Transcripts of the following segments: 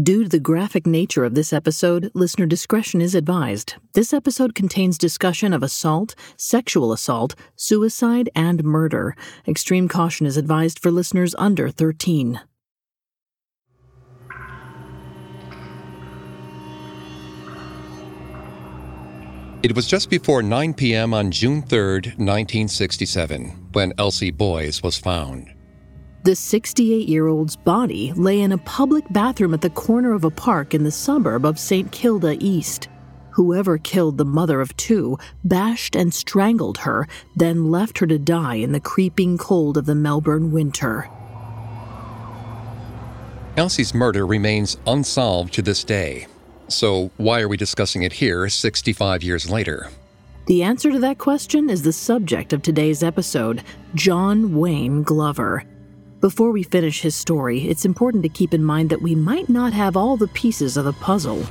Due to the graphic nature of this episode, listener discretion is advised. This episode contains discussion of assault, sexual assault, suicide, and murder. Extreme caution is advised for listeners under 13. It was just before 9 p.m. on June 3, 1967, when Elsie Boys was found. The 68 year old's body lay in a public bathroom at the corner of a park in the suburb of St. Kilda East. Whoever killed the mother of two bashed and strangled her, then left her to die in the creeping cold of the Melbourne winter. Elsie's murder remains unsolved to this day. So, why are we discussing it here 65 years later? The answer to that question is the subject of today's episode John Wayne Glover. Before we finish his story, it's important to keep in mind that we might not have all the pieces of the puzzle.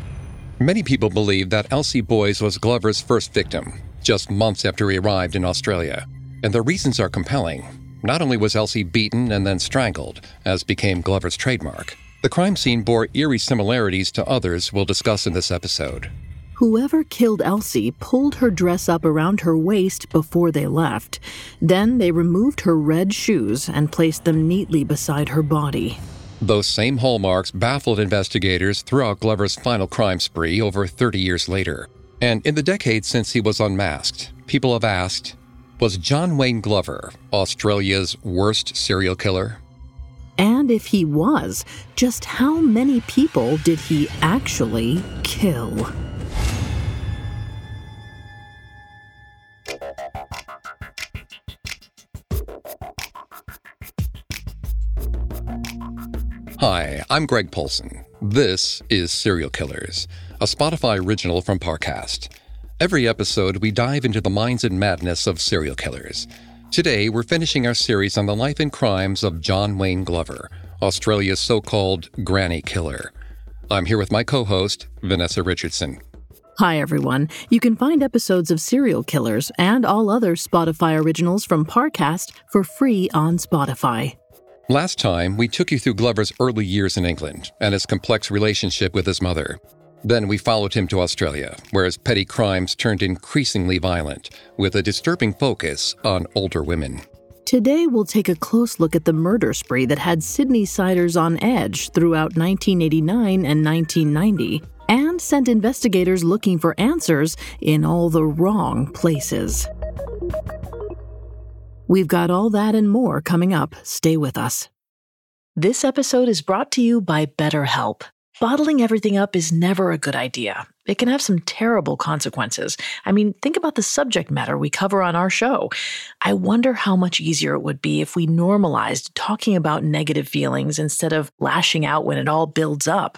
Many people believe that Elsie Boys was Glover's first victim, just months after he arrived in Australia. And the reasons are compelling. Not only was Elsie beaten and then strangled, as became Glover's trademark, the crime scene bore eerie similarities to others we'll discuss in this episode. Whoever killed Elsie pulled her dress up around her waist before they left. Then they removed her red shoes and placed them neatly beside her body. Those same hallmarks baffled investigators throughout Glover's final crime spree over 30 years later. And in the decades since he was unmasked, people have asked Was John Wayne Glover Australia's worst serial killer? And if he was, just how many people did he actually kill? Hi, I'm Greg Polcyn. This is Serial Killers, a Spotify original from Parcast. Every episode, we dive into the minds and madness of serial killers. Today, we're finishing our series on the life and crimes of John Wayne Glover, Australia's so called Granny Killer. I'm here with my co host, Vanessa Richardson. Hi, everyone. You can find episodes of Serial Killers and all other Spotify originals from Parcast for free on Spotify. Last time, we took you through Glover's early years in England and his complex relationship with his mother. Then we followed him to Australia, where his petty crimes turned increasingly violent, with a disturbing focus on older women. Today, we'll take a close look at the murder spree that had Sydney Siders on edge throughout 1989 and 1990, and sent investigators looking for answers in all the wrong places. We've got all that and more coming up. Stay with us. This episode is brought to you by BetterHelp. Bottling everything up is never a good idea. It can have some terrible consequences. I mean, think about the subject matter we cover on our show. I wonder how much easier it would be if we normalized talking about negative feelings instead of lashing out when it all builds up.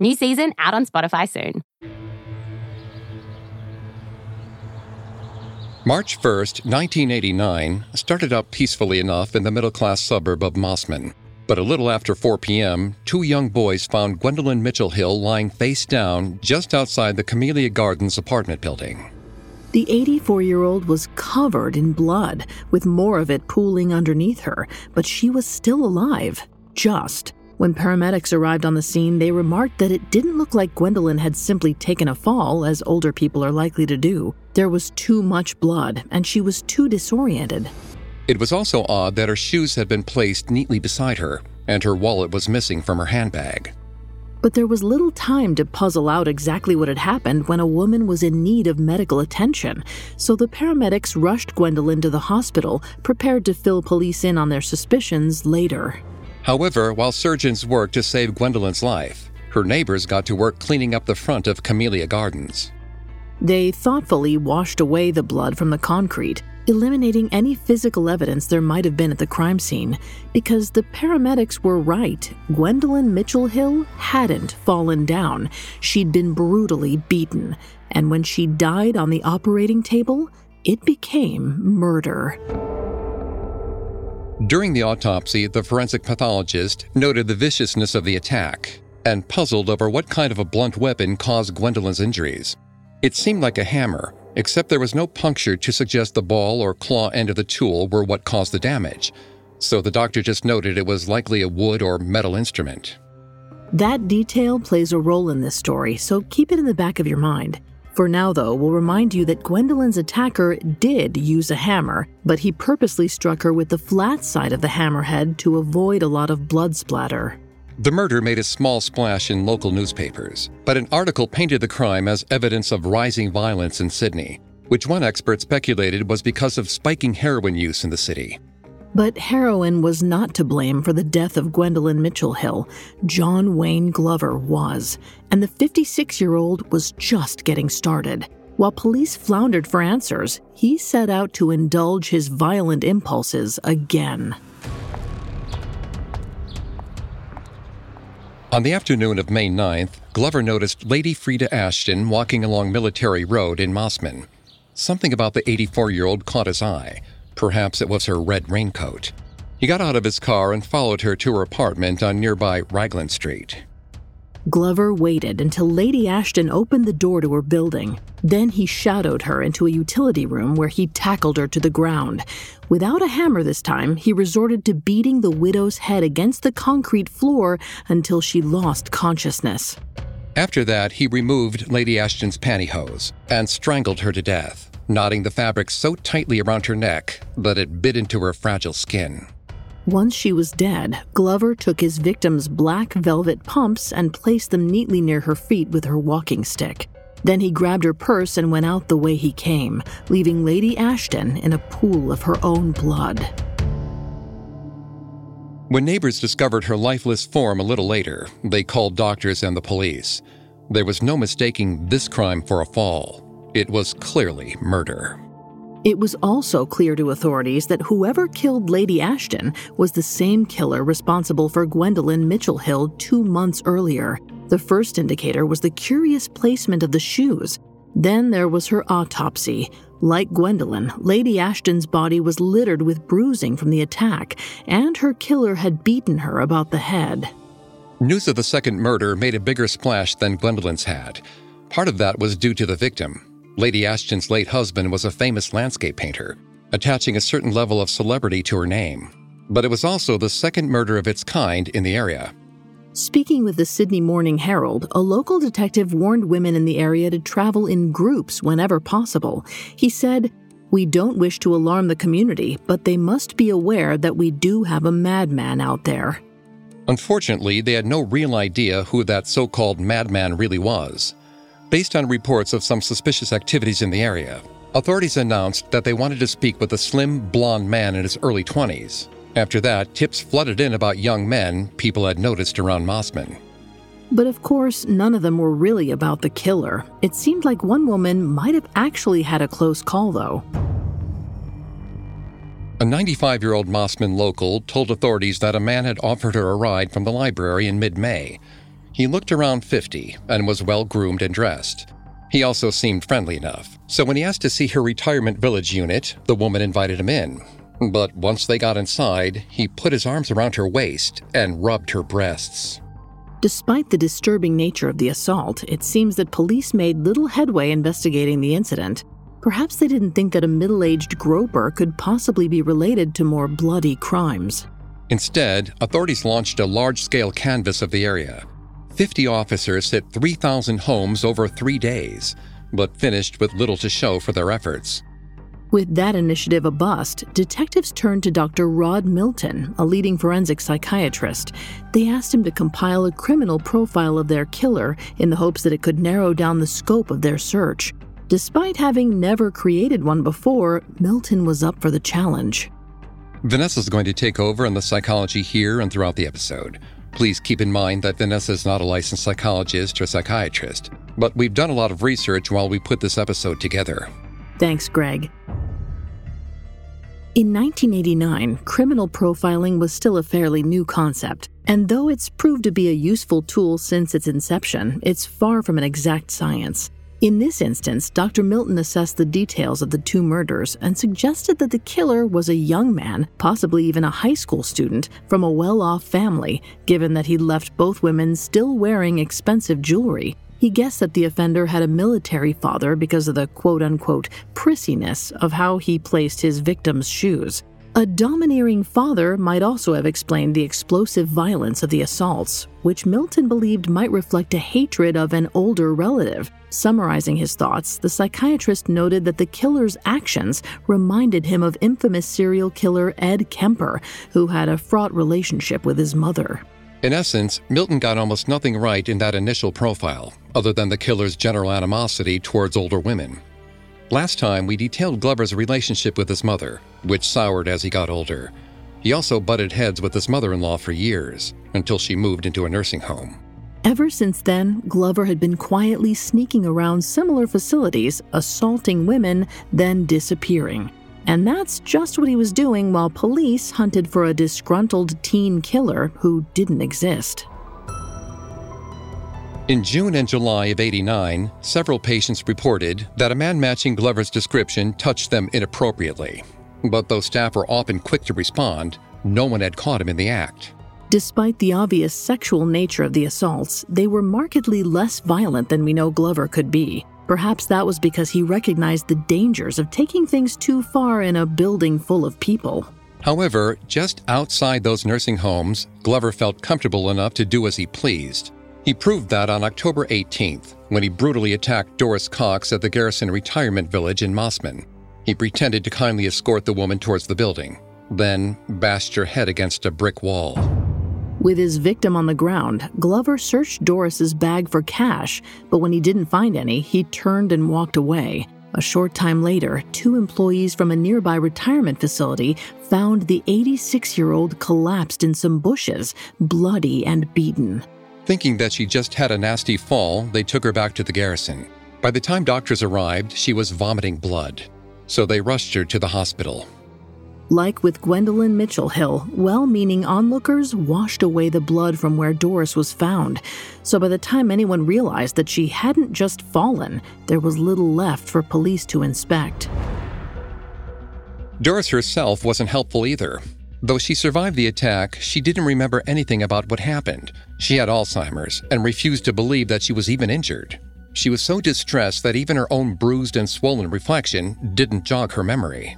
New season out on Spotify soon. March 1st, 1989, started out peacefully enough in the middle class suburb of Mosman. But a little after 4 p.m., two young boys found Gwendolyn Mitchelhill lying face down just outside the Camellia Gardens apartment building. The 84 year old was covered in blood, with more of it pooling underneath her, but she was still alive. Just. When paramedics arrived on the scene, they remarked that it didn't look like Gwendolyn had simply taken a fall, as older people are likely to do. There was too much blood, and she was too disoriented. It was also odd that her shoes had been placed neatly beside her, and her wallet was missing from her handbag. But there was little time to puzzle out exactly what had happened when a woman was in need of medical attention, so the paramedics rushed Gwendolyn to the hospital, prepared to fill police in on their suspicions later. However, while surgeons worked to save Gwendolyn's life, her neighbors got to work cleaning up the front of Camellia Gardens. They thoughtfully washed away the blood from the concrete, eliminating any physical evidence there might have been at the crime scene, because the paramedics were right. Gwendolyn Mitchelhill hadn't fallen down. She'd been brutally beaten, and when she died on the operating table, it became murder. During the autopsy, the forensic pathologist noted the viciousness of the attack and puzzled over what kind of a blunt weapon caused Gwendolyn's injuries. It seemed like a hammer, except there was no puncture to suggest the ball or claw end of the tool were what caused the damage, so the doctor just noted it was likely a wood or metal instrument. That detail plays a role in this story, so keep it in the back of your mind. For now, though, we'll remind you that Gwendolyn's attacker did use a hammer, but he purposely struck her with the flat side of the hammerhead to avoid a lot of blood splatter. The murder made a small splash in local newspapers, but an article painted the crime as evidence of rising violence in Sydney, which one expert speculated was because of spiking heroin use in the city. But heroin was not to blame for the death of Gwendolyn Mitchelhill. John Wayne Glover was, and the 56 year old was just getting started. While police floundered for answers, he set out to indulge his violent impulses again. On the afternoon of May 9th, Glover noticed Lady Frida Ashton walking along Military Road in Mosman. Something about the 84 year old caught his eye. Perhaps it was her red raincoat. He got out of his car and followed her to her apartment on nearby Raglan Street. Glover waited until Lady Ashton opened the door to her building. Then he shadowed her into a utility room where he tackled her to the ground. Without a hammer this time, he resorted to beating the widow's head against the concrete floor until she lost consciousness. After that, he removed Lady Ashton's pantyhose and strangled her to death knotting the fabric so tightly around her neck that it bit into her fragile skin. Once she was dead, Glover took his victim's black velvet pumps and placed them neatly near her feet with her walking stick. Then he grabbed her purse and went out the way he came, leaving Lady Ashton in a pool of her own blood. When neighbors discovered her lifeless form a little later, they called doctors and the police. There was no mistaking this crime for a fall. It was clearly murder. It was also clear to authorities that whoever killed Lady Ashton was the same killer responsible for Gwendolyn Mitchelhill two months earlier. The first indicator was the curious placement of the shoes. Then there was her autopsy. Like Gwendolyn, Lady Ashton's body was littered with bruising from the attack, and her killer had beaten her about the head. News of the second murder made a bigger splash than Gwendolyn's had. Part of that was due to the victim, Lady Ashton's late husband was a famous landscape painter, attaching a certain level of celebrity to her name. But it was also the second murder of its kind in the area. Speaking with the Sydney Morning Herald, a local detective warned women in the area to travel in groups whenever possible. He said, We don't wish to alarm the community, but they must be aware that we do have a madman out there. Unfortunately, they had no real idea who that so called madman really was. Based on reports of some suspicious activities in the area, authorities announced that they wanted to speak with a slim, blond man in his early 20s. After that, tips flooded in about young men people had noticed around Mosman. But of course, none of them were really about the killer. It seemed like one woman might have actually had a close call, though. A 95 year old Mosman local told authorities that a man had offered her a ride from the library in mid May. He looked around 50 and was well groomed and dressed. He also seemed friendly enough, so when he asked to see her retirement village unit, the woman invited him in. But once they got inside, he put his arms around her waist and rubbed her breasts. Despite the disturbing nature of the assault, it seems that police made little headway investigating the incident. Perhaps they didn't think that a middle aged groper could possibly be related to more bloody crimes. Instead, authorities launched a large scale canvass of the area. 50 officers hit 3,000 homes over three days, but finished with little to show for their efforts. With that initiative a bust, detectives turned to Dr. Rod Milton, a leading forensic psychiatrist. They asked him to compile a criminal profile of their killer in the hopes that it could narrow down the scope of their search. Despite having never created one before, Milton was up for the challenge. Vanessa's going to take over in the psychology here and throughout the episode. Please keep in mind that Vanessa is not a licensed psychologist or psychiatrist, but we've done a lot of research while we put this episode together. Thanks, Greg. In 1989, criminal profiling was still a fairly new concept, and though it's proved to be a useful tool since its inception, it's far from an exact science. In this instance, Dr. Milton assessed the details of the two murders and suggested that the killer was a young man, possibly even a high school student, from a well off family, given that he left both women still wearing expensive jewelry. He guessed that the offender had a military father because of the quote unquote prissiness of how he placed his victim's shoes. A domineering father might also have explained the explosive violence of the assaults, which Milton believed might reflect a hatred of an older relative. Summarizing his thoughts, the psychiatrist noted that the killer's actions reminded him of infamous serial killer Ed Kemper, who had a fraught relationship with his mother. In essence, Milton got almost nothing right in that initial profile, other than the killer's general animosity towards older women. Last time, we detailed Glover's relationship with his mother, which soured as he got older. He also butted heads with his mother in law for years, until she moved into a nursing home. Ever since then, Glover had been quietly sneaking around similar facilities, assaulting women, then disappearing. And that's just what he was doing while police hunted for a disgruntled teen killer who didn't exist. In June and July of 89, several patients reported that a man matching Glover's description touched them inappropriately. But though staff were often quick to respond, no one had caught him in the act. Despite the obvious sexual nature of the assaults, they were markedly less violent than we know Glover could be. Perhaps that was because he recognized the dangers of taking things too far in a building full of people. However, just outside those nursing homes, Glover felt comfortable enough to do as he pleased. He proved that on October 18th, when he brutally attacked Doris Cox at the Garrison Retirement Village in Mosman. He pretended to kindly escort the woman towards the building, then bashed her head against a brick wall. With his victim on the ground, Glover searched Doris's bag for cash, but when he didn't find any, he turned and walked away. A short time later, two employees from a nearby retirement facility found the 86 year old collapsed in some bushes, bloody and beaten. Thinking that she just had a nasty fall, they took her back to the garrison. By the time doctors arrived, she was vomiting blood, so they rushed her to the hospital. Like with Gwendolyn Mitchelhill, well meaning onlookers washed away the blood from where Doris was found. So by the time anyone realized that she hadn't just fallen, there was little left for police to inspect. Doris herself wasn't helpful either. Though she survived the attack, she didn't remember anything about what happened. She had Alzheimer's and refused to believe that she was even injured. She was so distressed that even her own bruised and swollen reflection didn't jog her memory.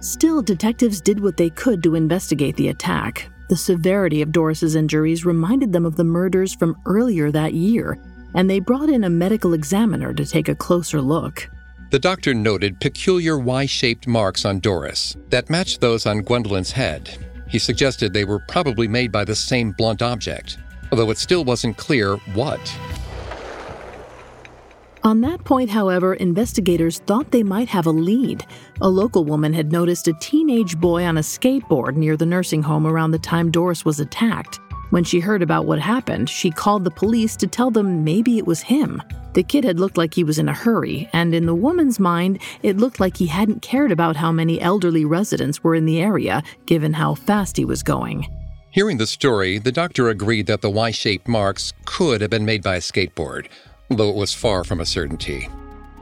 Still, detectives did what they could to investigate the attack. The severity of Doris's injuries reminded them of the murders from earlier that year, and they brought in a medical examiner to take a closer look. The doctor noted peculiar Y shaped marks on Doris that matched those on Gwendolyn's head. He suggested they were probably made by the same blunt object, although it still wasn't clear what. On that point, however, investigators thought they might have a lead. A local woman had noticed a teenage boy on a skateboard near the nursing home around the time Doris was attacked. When she heard about what happened, she called the police to tell them maybe it was him. The kid had looked like he was in a hurry, and in the woman's mind, it looked like he hadn't cared about how many elderly residents were in the area, given how fast he was going. Hearing the story, the doctor agreed that the Y shaped marks could have been made by a skateboard, though it was far from a certainty.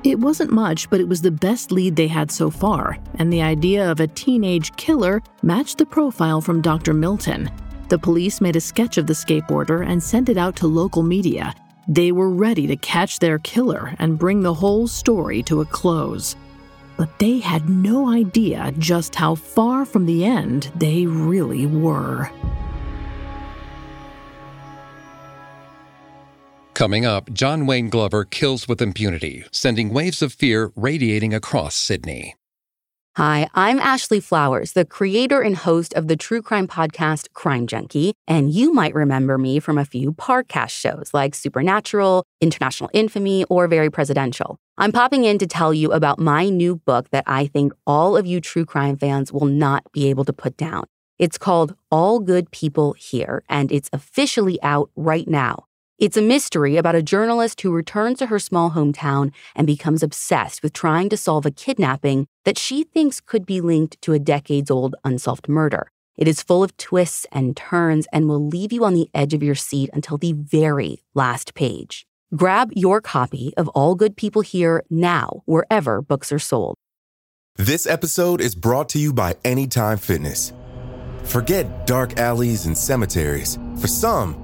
It wasn't much, but it was the best lead they had so far, and the idea of a teenage killer matched the profile from Dr. Milton. The police made a sketch of the skateboarder and sent it out to local media. They were ready to catch their killer and bring the whole story to a close. But they had no idea just how far from the end they really were. Coming up, John Wayne Glover kills with impunity, sending waves of fear radiating across Sydney. Hi, I'm Ashley Flowers, the creator and host of the true crime podcast Crime Junkie, and you might remember me from a few Parcast shows like Supernatural, International Infamy, or Very Presidential. I'm popping in to tell you about my new book that I think all of you true crime fans will not be able to put down. It's called All Good People Here, and it's officially out right now. It's a mystery about a journalist who returns to her small hometown and becomes obsessed with trying to solve a kidnapping that she thinks could be linked to a decades old unsolved murder. It is full of twists and turns and will leave you on the edge of your seat until the very last page. Grab your copy of All Good People Here now, wherever books are sold. This episode is brought to you by Anytime Fitness. Forget dark alleys and cemeteries. For some,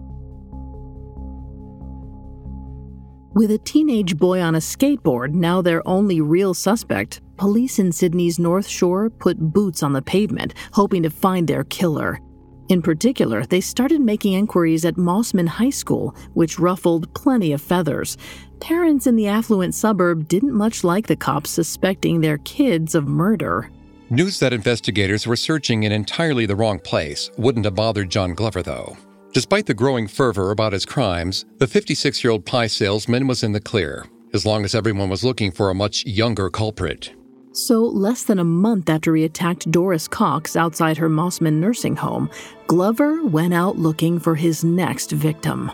With a teenage boy on a skateboard now their only real suspect, police in Sydney's North Shore put boots on the pavement, hoping to find their killer. In particular, they started making inquiries at Mosman High School, which ruffled plenty of feathers. Parents in the affluent suburb didn't much like the cops suspecting their kids of murder. News that investigators were searching in entirely the wrong place wouldn't have bothered John Glover, though. Despite the growing fervor about his crimes, the 56 year old pie salesman was in the clear, as long as everyone was looking for a much younger culprit. So, less than a month after he attacked Doris Cox outside her Mosman nursing home, Glover went out looking for his next victim.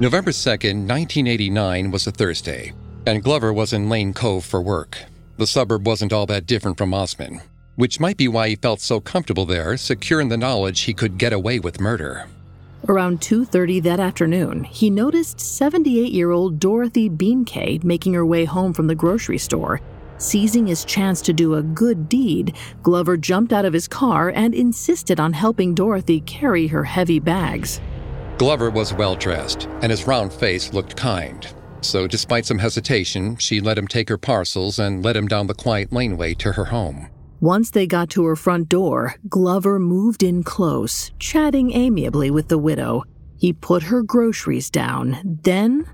November 2nd, 1989 was a Thursday, and Glover was in Lane Cove for work. The suburb wasn't all that different from Mosman which might be why he felt so comfortable there, secure in the knowledge he could get away with murder. Around 2:30 that afternoon, he noticed 78-year-old Dorothy Beankay making her way home from the grocery store. Seizing his chance to do a good deed, Glover jumped out of his car and insisted on helping Dorothy carry her heavy bags. Glover was well dressed, and his round face looked kind. So, despite some hesitation, she let him take her parcels and led him down the quiet laneway to her home. Once they got to her front door, Glover moved in close, chatting amiably with the widow. He put her groceries down, then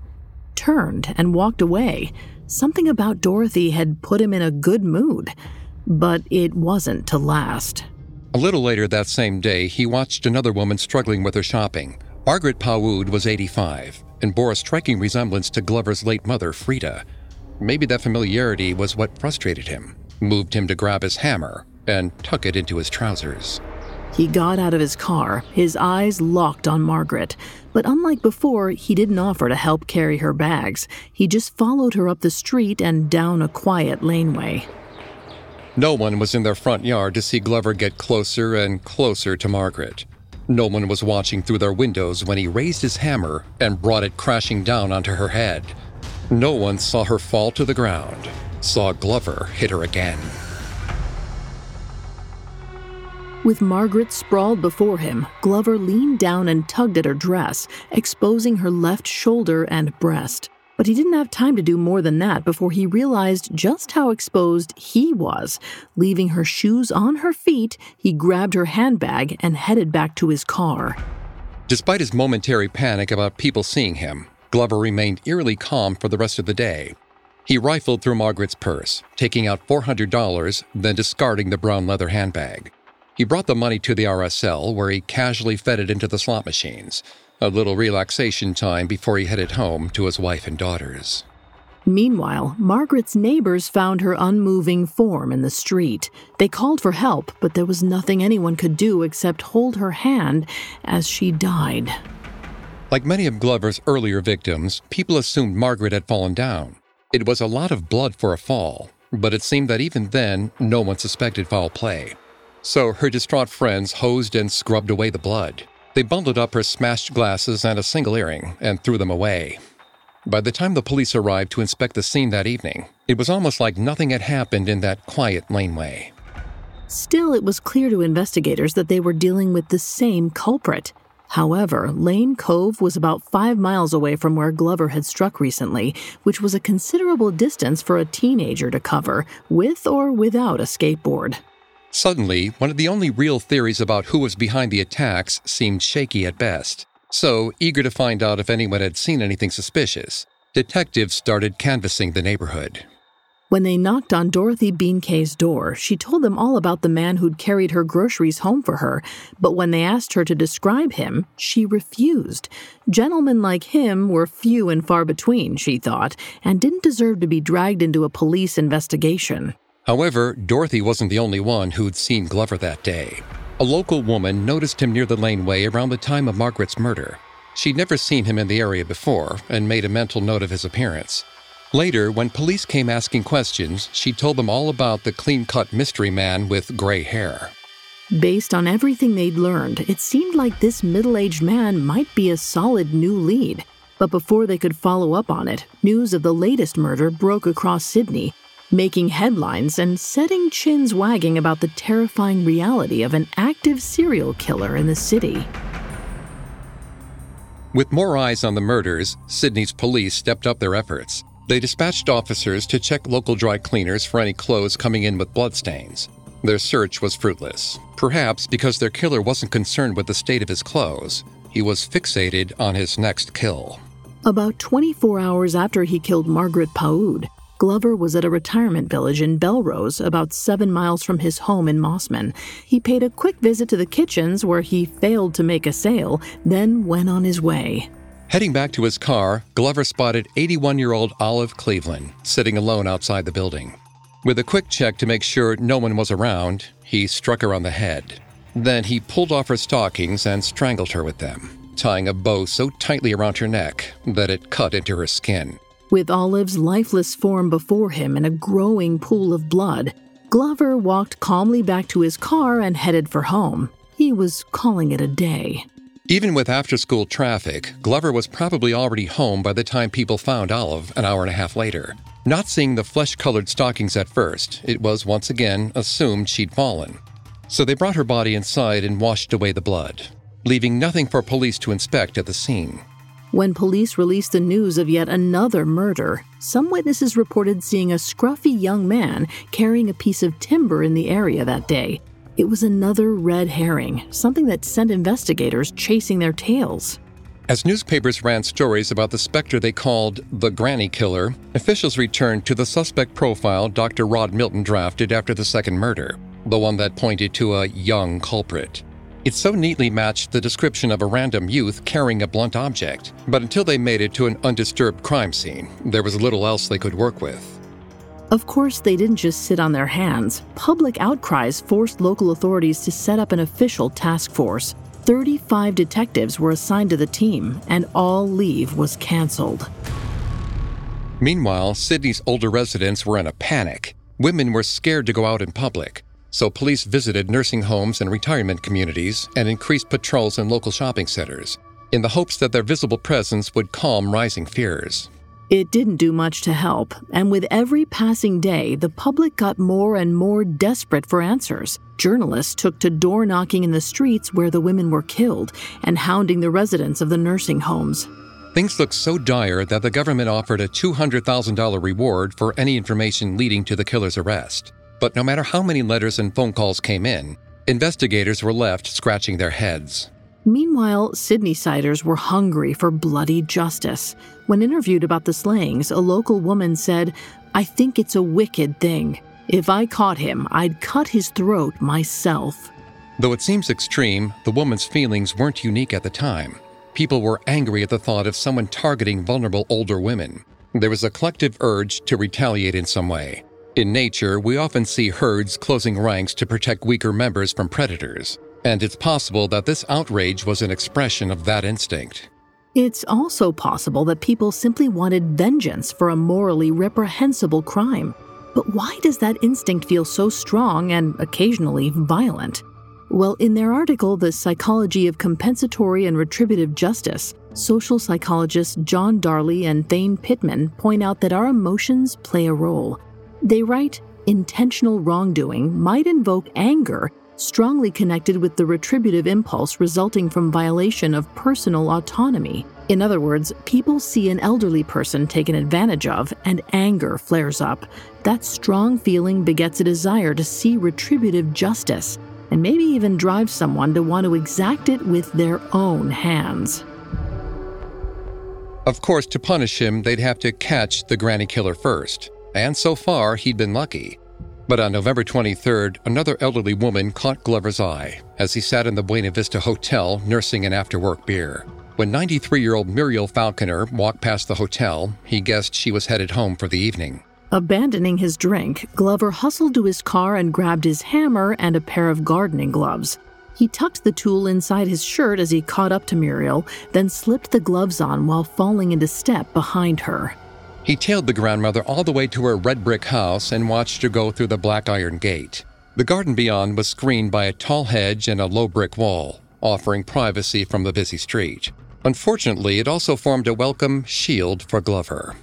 turned and walked away. Something about Dorothy had put him in a good mood, but it wasn't to last. A little later that same day, he watched another woman struggling with her shopping. Margaret Pahud was 85 and bore a striking resemblance to Glover's late mother, Frida. Maybe that familiarity was what frustrated him moved him to grab his hammer and tuck it into his trousers. He got out of his car, his eyes locked on Margaret. But unlike before, he didn't offer to help carry her bags. He just followed her up the street and down a quiet laneway. No one was in their front yard to see Glover get closer and closer to Margaret. No one was watching through their windows when he raised his hammer and brought it crashing down onto her head. No one saw her fall to the ground saw Glover hit her again. With Margaret sprawled before him, Glover leaned down and tugged at her dress, exposing her left shoulder and breast. But he didn't have time to do more than that before he realized just how exposed he was. Leaving her shoes on her feet, he grabbed her handbag and headed back to his car. Despite his momentary panic about people seeing him, Glover remained eerily calm for the rest of the day. He rifled through Margaret's purse, taking out $400, then discarding the brown leather handbag. He brought the money to the RSL, where he casually fed it into the slot machines, a little relaxation time before he headed home to his wife and daughters. Meanwhile, Margaret's neighbors found her unmoving form in the street. They called for help, but there was nothing anyone could do except hold her hand as she died. Like many of Glover's earlier victims, people assumed Margaret had fallen down. It was a lot of blood for a fall, but it seemed that even then, no one suspected foul play. So her distraught friends hosed and scrubbed away the blood. They bundled up her smashed glasses and a single earring and threw them away. By the time the police arrived to inspect the scene that evening, it was almost like nothing had happened in that quiet laneway. Still, it was clear to investigators that they were dealing with the same culprit. However, Lane Cove was about five miles away from where Glover had struck recently, which was a considerable distance for a teenager to cover, with or without a skateboard. Suddenly, one of the only real theories about who was behind the attacks seemed shaky at best. So, eager to find out if anyone had seen anything suspicious, detectives started canvassing the neighborhood. When they knocked on Dorothy Beankay's door, she told them all about the man who'd carried her groceries home for her, but when they asked her to describe him, she refused. Gentlemen like him were few and far between, she thought, and didn't deserve to be dragged into a police investigation. However, Dorothy wasn't the only one who'd seen Glover that day. A local woman noticed him near the laneway around the time of Margaret's murder. She'd never seen him in the area before and made a mental note of his appearance. Later, when police came asking questions, she told them all about the clean cut mystery man with gray hair. Based on everything they'd learned, it seemed like this middle aged man might be a solid new lead. But before they could follow up on it, news of the latest murder broke across Sydney, making headlines and setting chins wagging about the terrifying reality of an active serial killer in the city. With more eyes on the murders, Sydney's police stepped up their efforts. They dispatched officers to check local dry cleaners for any clothes coming in with bloodstains. Their search was fruitless, perhaps because their killer wasn't concerned with the state of his clothes. He was fixated on his next kill. About 24 hours after he killed Margaret Pahud, Glover was at a retirement village in Belrose, about seven miles from his home in Mosman. He paid a quick visit to the kitchens where he failed to make a sale, then went on his way. Heading back to his car, Glover spotted 81 year old Olive Cleveland sitting alone outside the building. With a quick check to make sure no one was around, he struck her on the head. Then he pulled off her stockings and strangled her with them, tying a bow so tightly around her neck that it cut into her skin. With Olive's lifeless form before him and a growing pool of blood, Glover walked calmly back to his car and headed for home. He was calling it a day. Even with after school traffic, Glover was probably already home by the time people found Olive an hour and a half later. Not seeing the flesh colored stockings at first, it was once again assumed she'd fallen. So they brought her body inside and washed away the blood, leaving nothing for police to inspect at the scene. When police released the news of yet another murder, some witnesses reported seeing a scruffy young man carrying a piece of timber in the area that day. It was another red herring, something that sent investigators chasing their tails. As newspapers ran stories about the specter they called the Granny Killer, officials returned to the suspect profile Dr. Rod Milton drafted after the second murder, the one that pointed to a young culprit. It so neatly matched the description of a random youth carrying a blunt object, but until they made it to an undisturbed crime scene, there was little else they could work with. Of course, they didn't just sit on their hands. Public outcries forced local authorities to set up an official task force. 35 detectives were assigned to the team, and all leave was canceled. Meanwhile, Sydney's older residents were in a panic. Women were scared to go out in public, so police visited nursing homes and retirement communities and increased patrols in local shopping centers in the hopes that their visible presence would calm rising fears. It didn't do much to help, and with every passing day, the public got more and more desperate for answers. Journalists took to door knocking in the streets where the women were killed and hounding the residents of the nursing homes. Things looked so dire that the government offered a $200,000 reward for any information leading to the killer's arrest. But no matter how many letters and phone calls came in, investigators were left scratching their heads. Meanwhile, Sydney siders were hungry for bloody justice. When interviewed about the slayings, a local woman said, I think it's a wicked thing. If I caught him, I'd cut his throat myself. Though it seems extreme, the woman's feelings weren't unique at the time. People were angry at the thought of someone targeting vulnerable older women. There was a collective urge to retaliate in some way. In nature, we often see herds closing ranks to protect weaker members from predators, and it's possible that this outrage was an expression of that instinct. It's also possible that people simply wanted vengeance for a morally reprehensible crime. But why does that instinct feel so strong and occasionally violent? Well, in their article, The Psychology of Compensatory and Retributive Justice, social psychologists John Darley and Thane Pittman point out that our emotions play a role. They write intentional wrongdoing might invoke anger strongly connected with the retributive impulse resulting from violation of personal autonomy. In other words, people see an elderly person taken advantage of and anger flares up. That strong feeling begets a desire to see retributive justice and maybe even drives someone to want to exact it with their own hands. Of course, to punish him, they'd have to catch the granny killer first. And so far, he'd been lucky. But on November 23rd, another elderly woman caught Glover's eye as he sat in the Buena Vista Hotel nursing an after work beer. When 93 year old Muriel Falconer walked past the hotel, he guessed she was headed home for the evening. Abandoning his drink, Glover hustled to his car and grabbed his hammer and a pair of gardening gloves. He tucked the tool inside his shirt as he caught up to Muriel, then slipped the gloves on while falling into step behind her. He tailed the grandmother all the way to her red brick house and watched her go through the black iron gate. The garden beyond was screened by a tall hedge and a low brick wall, offering privacy from the busy street. Unfortunately, it also formed a welcome shield for Glover.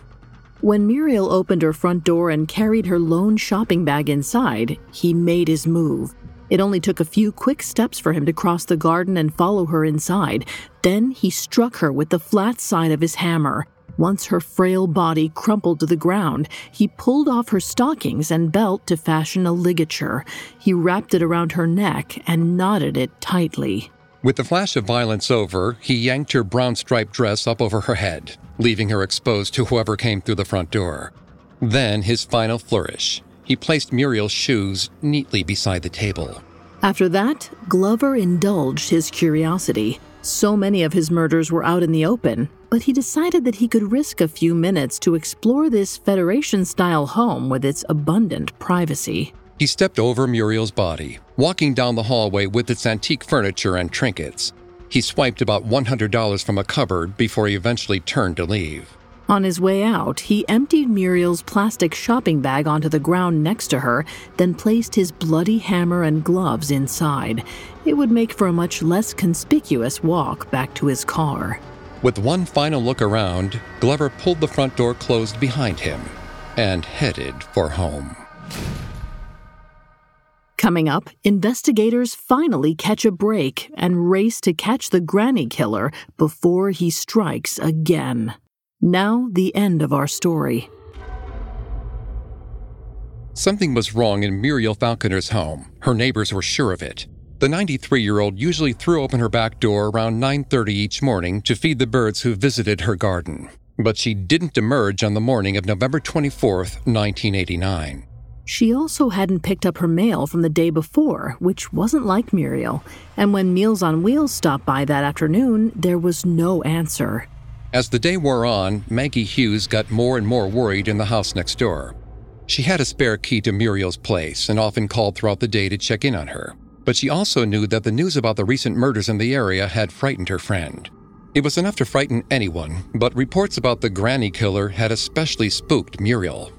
When Muriel opened her front door and carried her lone shopping bag inside, he made his move. It only took a few quick steps for him to cross the garden and follow her inside. Then he struck her with the flat side of his hammer. Once her frail body crumpled to the ground, he pulled off her stockings and belt to fashion a ligature. He wrapped it around her neck and knotted it tightly. With the flash of violence over, he yanked her brown striped dress up over her head, leaving her exposed to whoever came through the front door. Then his final flourish. He placed Muriel's shoes neatly beside the table. After that, Glover indulged his curiosity. So many of his murders were out in the open, but he decided that he could risk a few minutes to explore this Federation style home with its abundant privacy. He stepped over Muriel's body, walking down the hallway with its antique furniture and trinkets. He swiped about $100 from a cupboard before he eventually turned to leave. On his way out, he emptied Muriel's plastic shopping bag onto the ground next to her, then placed his bloody hammer and gloves inside. It would make for a much less conspicuous walk back to his car. With one final look around, Glover pulled the front door closed behind him and headed for home. Coming up, investigators finally catch a break and race to catch the granny killer before he strikes again. Now, the end of our story. Something was wrong in Muriel Falconer's home. Her neighbors were sure of it. The 93-year-old usually threw open her back door around 9:30 each morning to feed the birds who visited her garden. But she didn't emerge on the morning of November 24, 1989. She also hadn't picked up her mail from the day before, which wasn't like Muriel. And when Meals on Wheels stopped by that afternoon, there was no answer. As the day wore on, Maggie Hughes got more and more worried in the house next door. She had a spare key to Muriel's place and often called throughout the day to check in on her but she also knew that the news about the recent murders in the area had frightened her friend. It was enough to frighten anyone, but reports about the granny killer had especially spooked Muriel.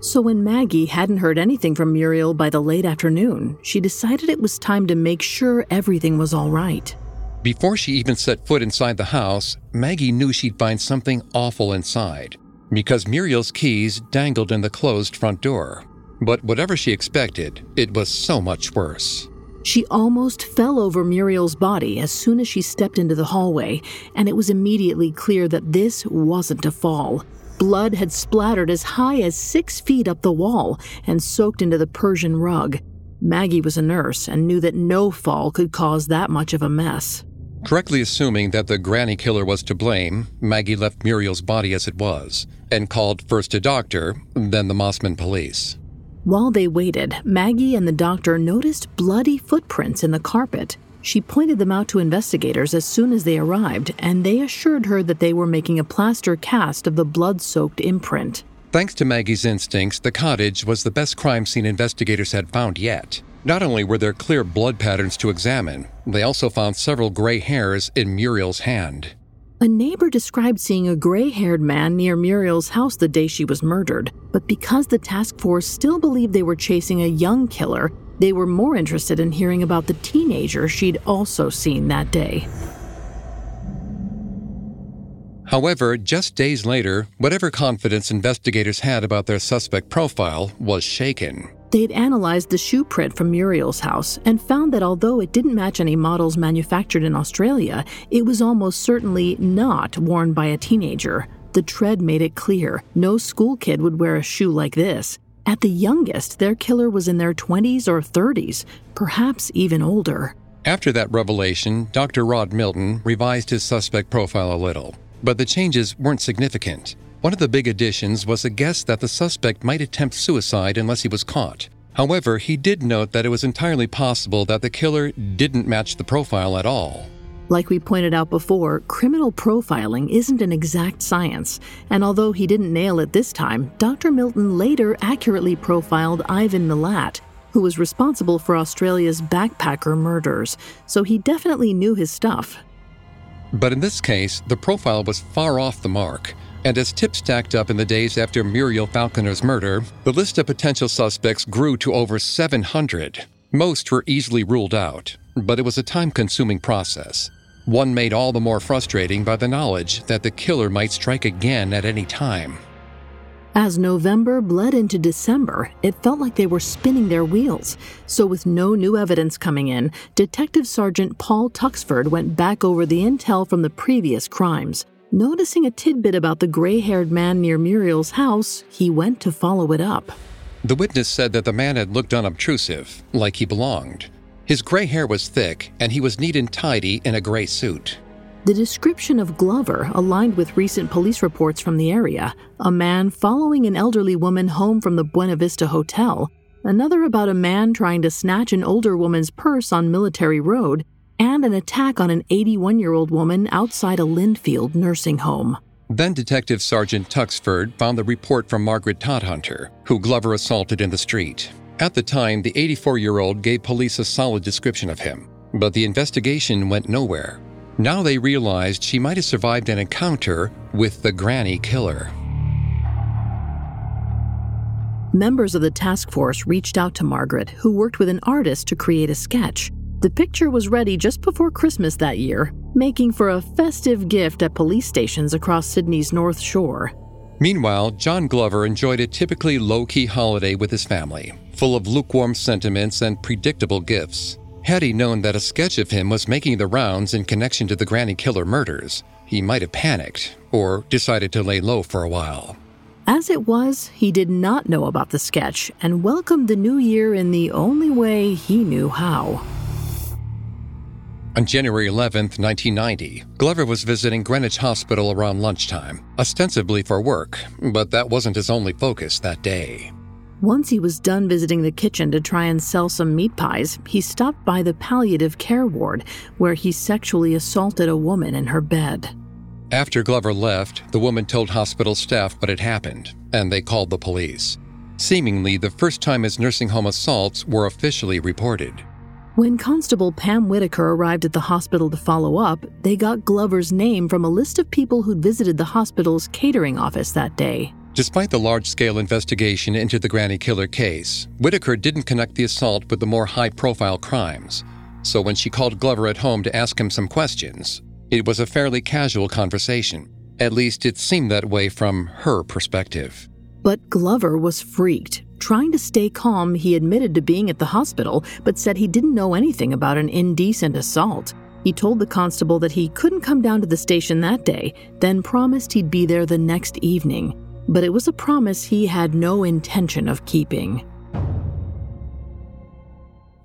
So when Maggie hadn't heard anything from Muriel by the late afternoon, she decided it was time to make sure everything was all right. Before she even set foot inside the house, Maggie knew she'd find something awful inside, because Muriel's keys dangled in the closed front door. But whatever she expected, it was so much worse. She almost fell over Muriel's body as soon as she stepped into the hallway, and it was immediately clear that this wasn't a fall. Blood had splattered as high as six feet up the wall and soaked into the Persian rug. Maggie was a nurse and knew that no fall could cause that much of a mess. Correctly assuming that the granny killer was to blame, Maggie left Muriel's body as it was and called first a doctor, then the Mosman police. While they waited, Maggie and the doctor noticed bloody footprints in the carpet. She pointed them out to investigators as soon as they arrived, and they assured her that they were making a plaster cast of the blood soaked imprint. Thanks to Maggie's instincts, the cottage was the best crime scene investigators had found yet. Not only were there clear blood patterns to examine, they also found several gray hairs in Muriel's hand. A neighbor described seeing a gray haired man near Muriel's house the day she was murdered, but because the task force still believed they were chasing a young killer, they were more interested in hearing about the teenager she'd also seen that day. However, just days later, whatever confidence investigators had about their suspect profile was shaken. They'd analyzed the shoe print from Muriel's house and found that although it didn't match any models manufactured in Australia, it was almost certainly not worn by a teenager. The tread made it clear no school kid would wear a shoe like this. At the youngest, their killer was in their 20s or 30s, perhaps even older. After that revelation, Dr. Rod Milton revised his suspect profile a little, but the changes weren't significant. One of the big additions was a guess that the suspect might attempt suicide unless he was caught. However, he did note that it was entirely possible that the killer didn't match the profile at all. Like we pointed out before, criminal profiling isn't an exact science, and although he didn't nail it this time, Dr. Milton later accurately profiled Ivan Milat, who was responsible for Australia's backpacker murders, so he definitely knew his stuff. But in this case, the profile was far off the mark. And as tips stacked up in the days after Muriel Falconer's murder, the list of potential suspects grew to over 700. Most were easily ruled out, but it was a time consuming process. One made all the more frustrating by the knowledge that the killer might strike again at any time. As November bled into December, it felt like they were spinning their wheels. So, with no new evidence coming in, Detective Sergeant Paul Tuxford went back over the intel from the previous crimes. Noticing a tidbit about the gray haired man near Muriel's house, he went to follow it up. The witness said that the man had looked unobtrusive, like he belonged. His gray hair was thick, and he was neat and tidy in a gray suit. The description of Glover aligned with recent police reports from the area a man following an elderly woman home from the Buena Vista Hotel, another about a man trying to snatch an older woman's purse on Military Road, and an attack on an 81 year old woman outside a Lindfield nursing home. Then Detective Sergeant Tuxford found the report from Margaret Todhunter, who Glover assaulted in the street. At the time, the 84 year old gave police a solid description of him, but the investigation went nowhere. Now they realized she might have survived an encounter with the granny killer. Members of the task force reached out to Margaret, who worked with an artist to create a sketch. The picture was ready just before Christmas that year, making for a festive gift at police stations across Sydney's North Shore. Meanwhile, John Glover enjoyed a typically low key holiday with his family, full of lukewarm sentiments and predictable gifts. Had he known that a sketch of him was making the rounds in connection to the Granny Killer murders, he might have panicked or decided to lay low for a while. As it was, he did not know about the sketch and welcomed the new year in the only way he knew how. On January 11, 1990, Glover was visiting Greenwich Hospital around lunchtime, ostensibly for work, but that wasn't his only focus that day. Once he was done visiting the kitchen to try and sell some meat pies, he stopped by the palliative care ward, where he sexually assaulted a woman in her bed. After Glover left, the woman told hospital staff what had happened, and they called the police. Seemingly the first time his nursing home assaults were officially reported. When Constable Pam Whitaker arrived at the hospital to follow up, they got Glover's name from a list of people who'd visited the hospital's catering office that day. Despite the large scale investigation into the Granny Killer case, Whitaker didn't connect the assault with the more high profile crimes. So when she called Glover at home to ask him some questions, it was a fairly casual conversation. At least it seemed that way from her perspective. But Glover was freaked. Trying to stay calm, he admitted to being at the hospital, but said he didn't know anything about an indecent assault. He told the constable that he couldn't come down to the station that day, then promised he'd be there the next evening. But it was a promise he had no intention of keeping.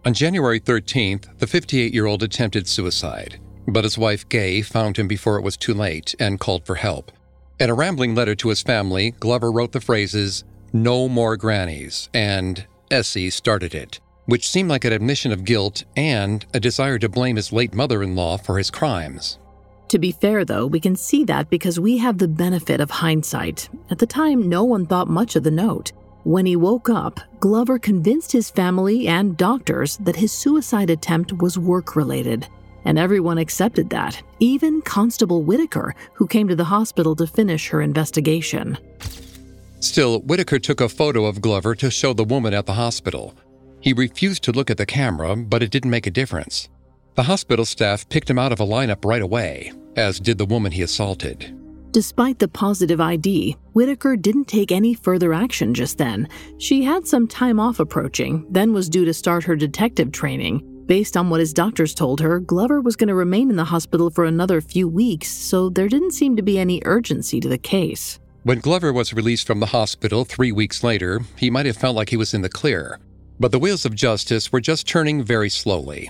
On January 13th, the 58 year old attempted suicide. but his wife Gay found him before it was too late and called for help. In a rambling letter to his family, Glover wrote the phrases, No more grannies, and Essie started it, which seemed like an admission of guilt and a desire to blame his late mother in law for his crimes. To be fair, though, we can see that because we have the benefit of hindsight. At the time, no one thought much of the note. When he woke up, Glover convinced his family and doctors that his suicide attempt was work related. And everyone accepted that, even Constable Whitaker, who came to the hospital to finish her investigation. Still, Whitaker took a photo of Glover to show the woman at the hospital. He refused to look at the camera, but it didn't make a difference. The hospital staff picked him out of a lineup right away, as did the woman he assaulted. Despite the positive ID, Whitaker didn't take any further action just then. She had some time off approaching, then was due to start her detective training. Based on what his doctors told her, Glover was going to remain in the hospital for another few weeks, so there didn't seem to be any urgency to the case. When Glover was released from the hospital three weeks later, he might have felt like he was in the clear. But the wheels of justice were just turning very slowly.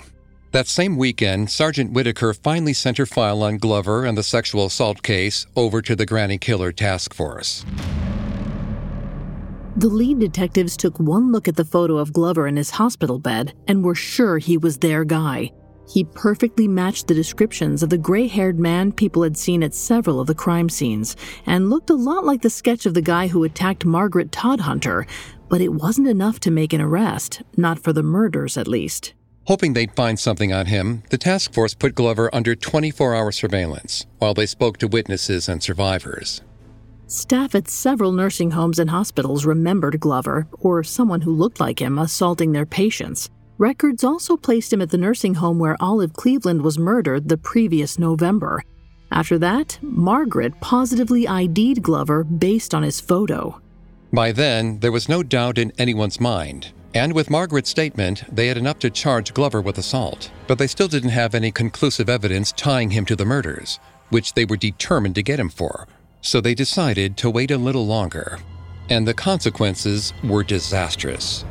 That same weekend, Sergeant Whitaker finally sent her file on Glover and the sexual assault case over to the Granny Killer Task Force. The lead detectives took one look at the photo of Glover in his hospital bed and were sure he was their guy. He perfectly matched the descriptions of the gray haired man people had seen at several of the crime scenes and looked a lot like the sketch of the guy who attacked Margaret Todhunter, but it wasn't enough to make an arrest, not for the murders at least. Hoping they'd find something on him, the task force put Glover under 24 hour surveillance while they spoke to witnesses and survivors. Staff at several nursing homes and hospitals remembered Glover, or someone who looked like him, assaulting their patients. Records also placed him at the nursing home where Olive Cleveland was murdered the previous November. After that, Margaret positively ID'd Glover based on his photo. By then, there was no doubt in anyone's mind and with Margaret's statement, they had enough to charge Glover with assault, but they still didn't have any conclusive evidence tying him to the murders, which they were determined to get him for. So they decided to wait a little longer. And the consequences were disastrous.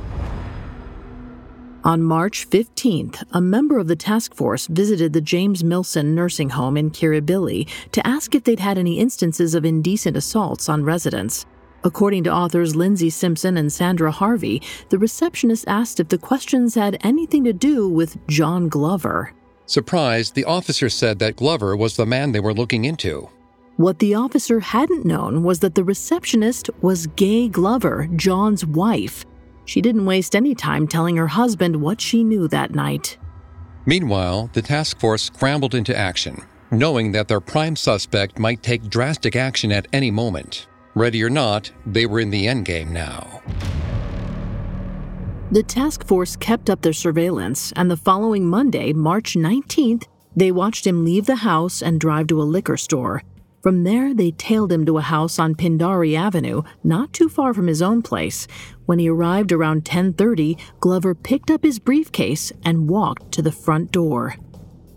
On March 15th, a member of the task force visited the James Milson nursing home in Kirribilli to ask if they'd had any instances of indecent assaults on residents. According to authors Lindsay Simpson and Sandra Harvey, the receptionist asked if the questions had anything to do with John Glover. Surprised, the officer said that Glover was the man they were looking into. What the officer hadn't known was that the receptionist was Gay Glover, John's wife. She didn't waste any time telling her husband what she knew that night. Meanwhile, the task force scrambled into action, knowing that their prime suspect might take drastic action at any moment. Ready or not, they were in the endgame now. The task force kept up their surveillance, and the following Monday, March 19th, they watched him leave the house and drive to a liquor store. From there, they tailed him to a house on Pindari Avenue, not too far from his own place. When he arrived around 10:30, Glover picked up his briefcase and walked to the front door.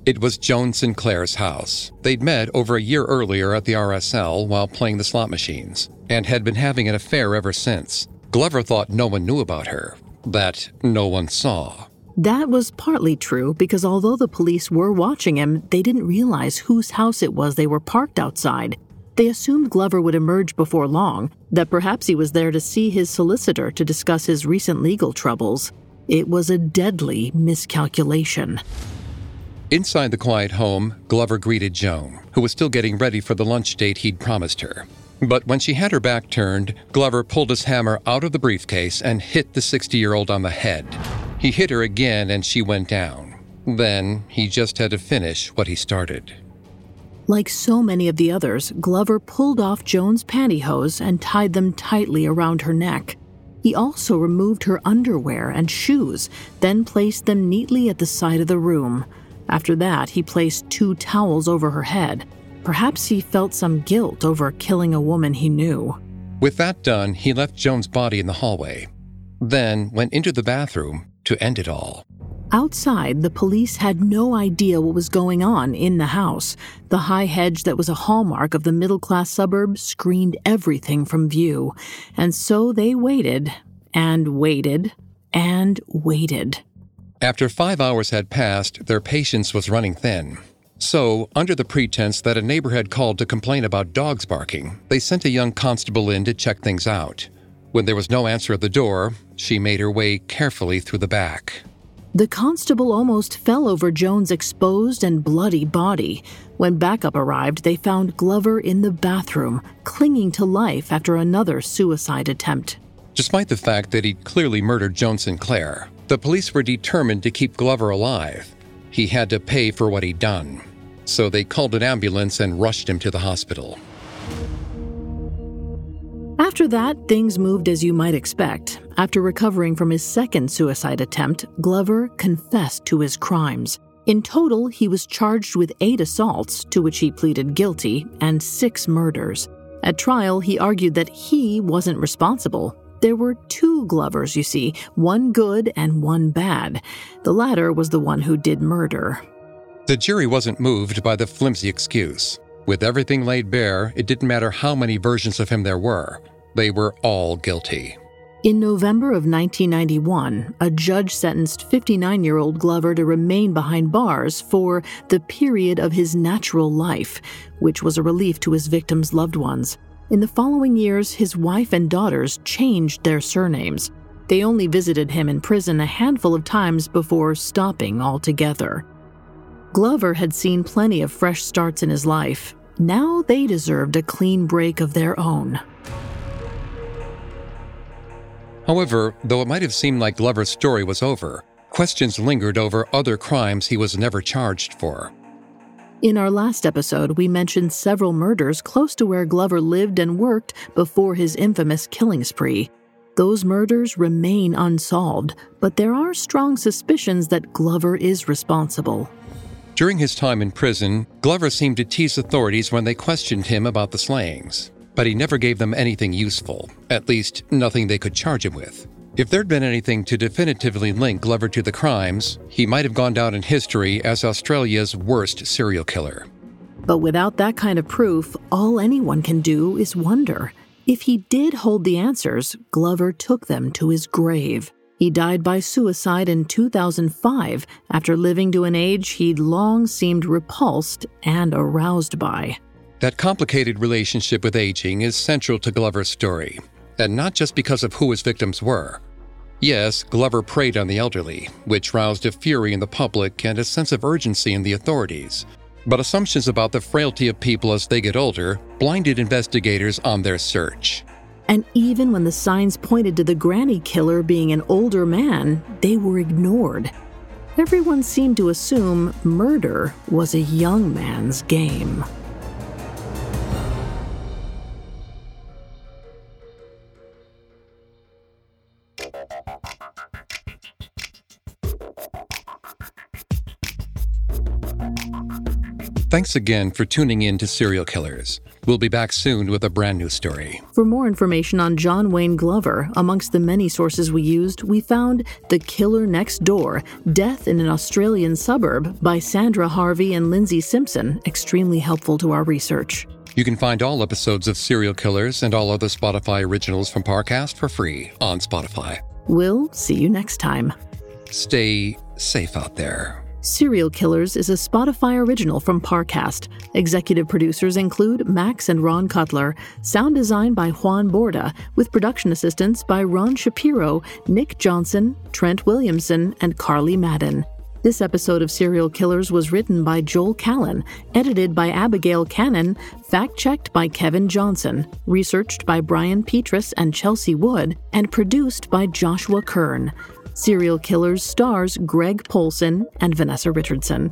It was Joan Sinclair's house. They'd met over a year earlier at the RSL while playing the slot machines, and had been having an affair ever since. Glover thought no one knew about her, that no one saw. That was partly true because although the police were watching him, they didn't realize whose house it was they were parked outside. They assumed Glover would emerge before long, that perhaps he was there to see his solicitor to discuss his recent legal troubles. It was a deadly miscalculation. Inside the quiet home, Glover greeted Joan, who was still getting ready for the lunch date he'd promised her. But when she had her back turned, Glover pulled his hammer out of the briefcase and hit the 60 year old on the head. He hit her again and she went down. Then he just had to finish what he started. Like so many of the others, Glover pulled off Joan's pantyhose and tied them tightly around her neck. He also removed her underwear and shoes, then placed them neatly at the side of the room. After that, he placed two towels over her head. Perhaps he felt some guilt over killing a woman he knew. With that done, he left Joan's body in the hallway, then went into the bathroom to end it all. Outside, the police had no idea what was going on in the house. The high hedge that was a hallmark of the middle class suburb screened everything from view. And so they waited and waited and waited. After five hours had passed, their patience was running thin. So, under the pretense that a neighbor had called to complain about dogs barking, they sent a young constable in to check things out. When there was no answer at the door, she made her way carefully through the back. The constable almost fell over Joan's exposed and bloody body. When backup arrived, they found Glover in the bathroom, clinging to life after another suicide attempt. Despite the fact that he'd clearly murdered Joan Sinclair, the police were determined to keep Glover alive. He had to pay for what he'd done so they called an ambulance and rushed him to the hospital. After that, things moved as you might expect. After recovering from his second suicide attempt, Glover confessed to his crimes. In total, he was charged with eight assaults, to which he pleaded guilty, and six murders. At trial, he argued that he wasn't responsible. There were two Glovers, you see, one good and one bad. The latter was the one who did murder. The jury wasn't moved by the flimsy excuse. With everything laid bare, it didn't matter how many versions of him there were, they were all guilty. In November of 1991, a judge sentenced 59 year old Glover to remain behind bars for the period of his natural life, which was a relief to his victims' loved ones. In the following years, his wife and daughters changed their surnames. They only visited him in prison a handful of times before stopping altogether. Glover had seen plenty of fresh starts in his life. Now they deserved a clean break of their own. However, though it might have seemed like Glover's story was over, questions lingered over other crimes he was never charged for. In our last episode, we mentioned several murders close to where Glover lived and worked before his infamous killing spree. Those murders remain unsolved, but there are strong suspicions that Glover is responsible. During his time in prison, Glover seemed to tease authorities when they questioned him about the slayings, but he never gave them anything useful, at least nothing they could charge him with. If there'd been anything to definitively link Glover to the crimes, he might have gone down in history as Australia's worst serial killer. But without that kind of proof, all anyone can do is wonder. If he did hold the answers, Glover took them to his grave. He died by suicide in 2005 after living to an age he'd long seemed repulsed and aroused by. That complicated relationship with aging is central to Glover's story, and not just because of who his victims were. Yes, Glover preyed on the elderly, which roused a fury in the public and a sense of urgency in the authorities. But assumptions about the frailty of people as they get older blinded investigators on their search. And even when the signs pointed to the granny killer being an older man, they were ignored. Everyone seemed to assume murder was a young man's game. Thanks again for tuning in to Serial Killers. We'll be back soon with a brand new story. For more information on John Wayne Glover, amongst the many sources we used, we found The Killer Next Door Death in an Australian Suburb by Sandra Harvey and Lindsay Simpson, extremely helpful to our research. You can find all episodes of Serial Killers and all other Spotify originals from Parcast for free on Spotify. We'll see you next time. Stay safe out there. Serial Killers is a Spotify original from Parcast. Executive producers include Max and Ron Cutler. Sound design by Juan Borda, with production assistance by Ron Shapiro, Nick Johnson, Trent Williamson, and Carly Madden. This episode of Serial Killers was written by Joel Callan, edited by Abigail Cannon, fact checked by Kevin Johnson, researched by Brian Petrus and Chelsea Wood, and produced by Joshua Kern. Serial Killers stars Greg Polcyn and Vanessa Richardson.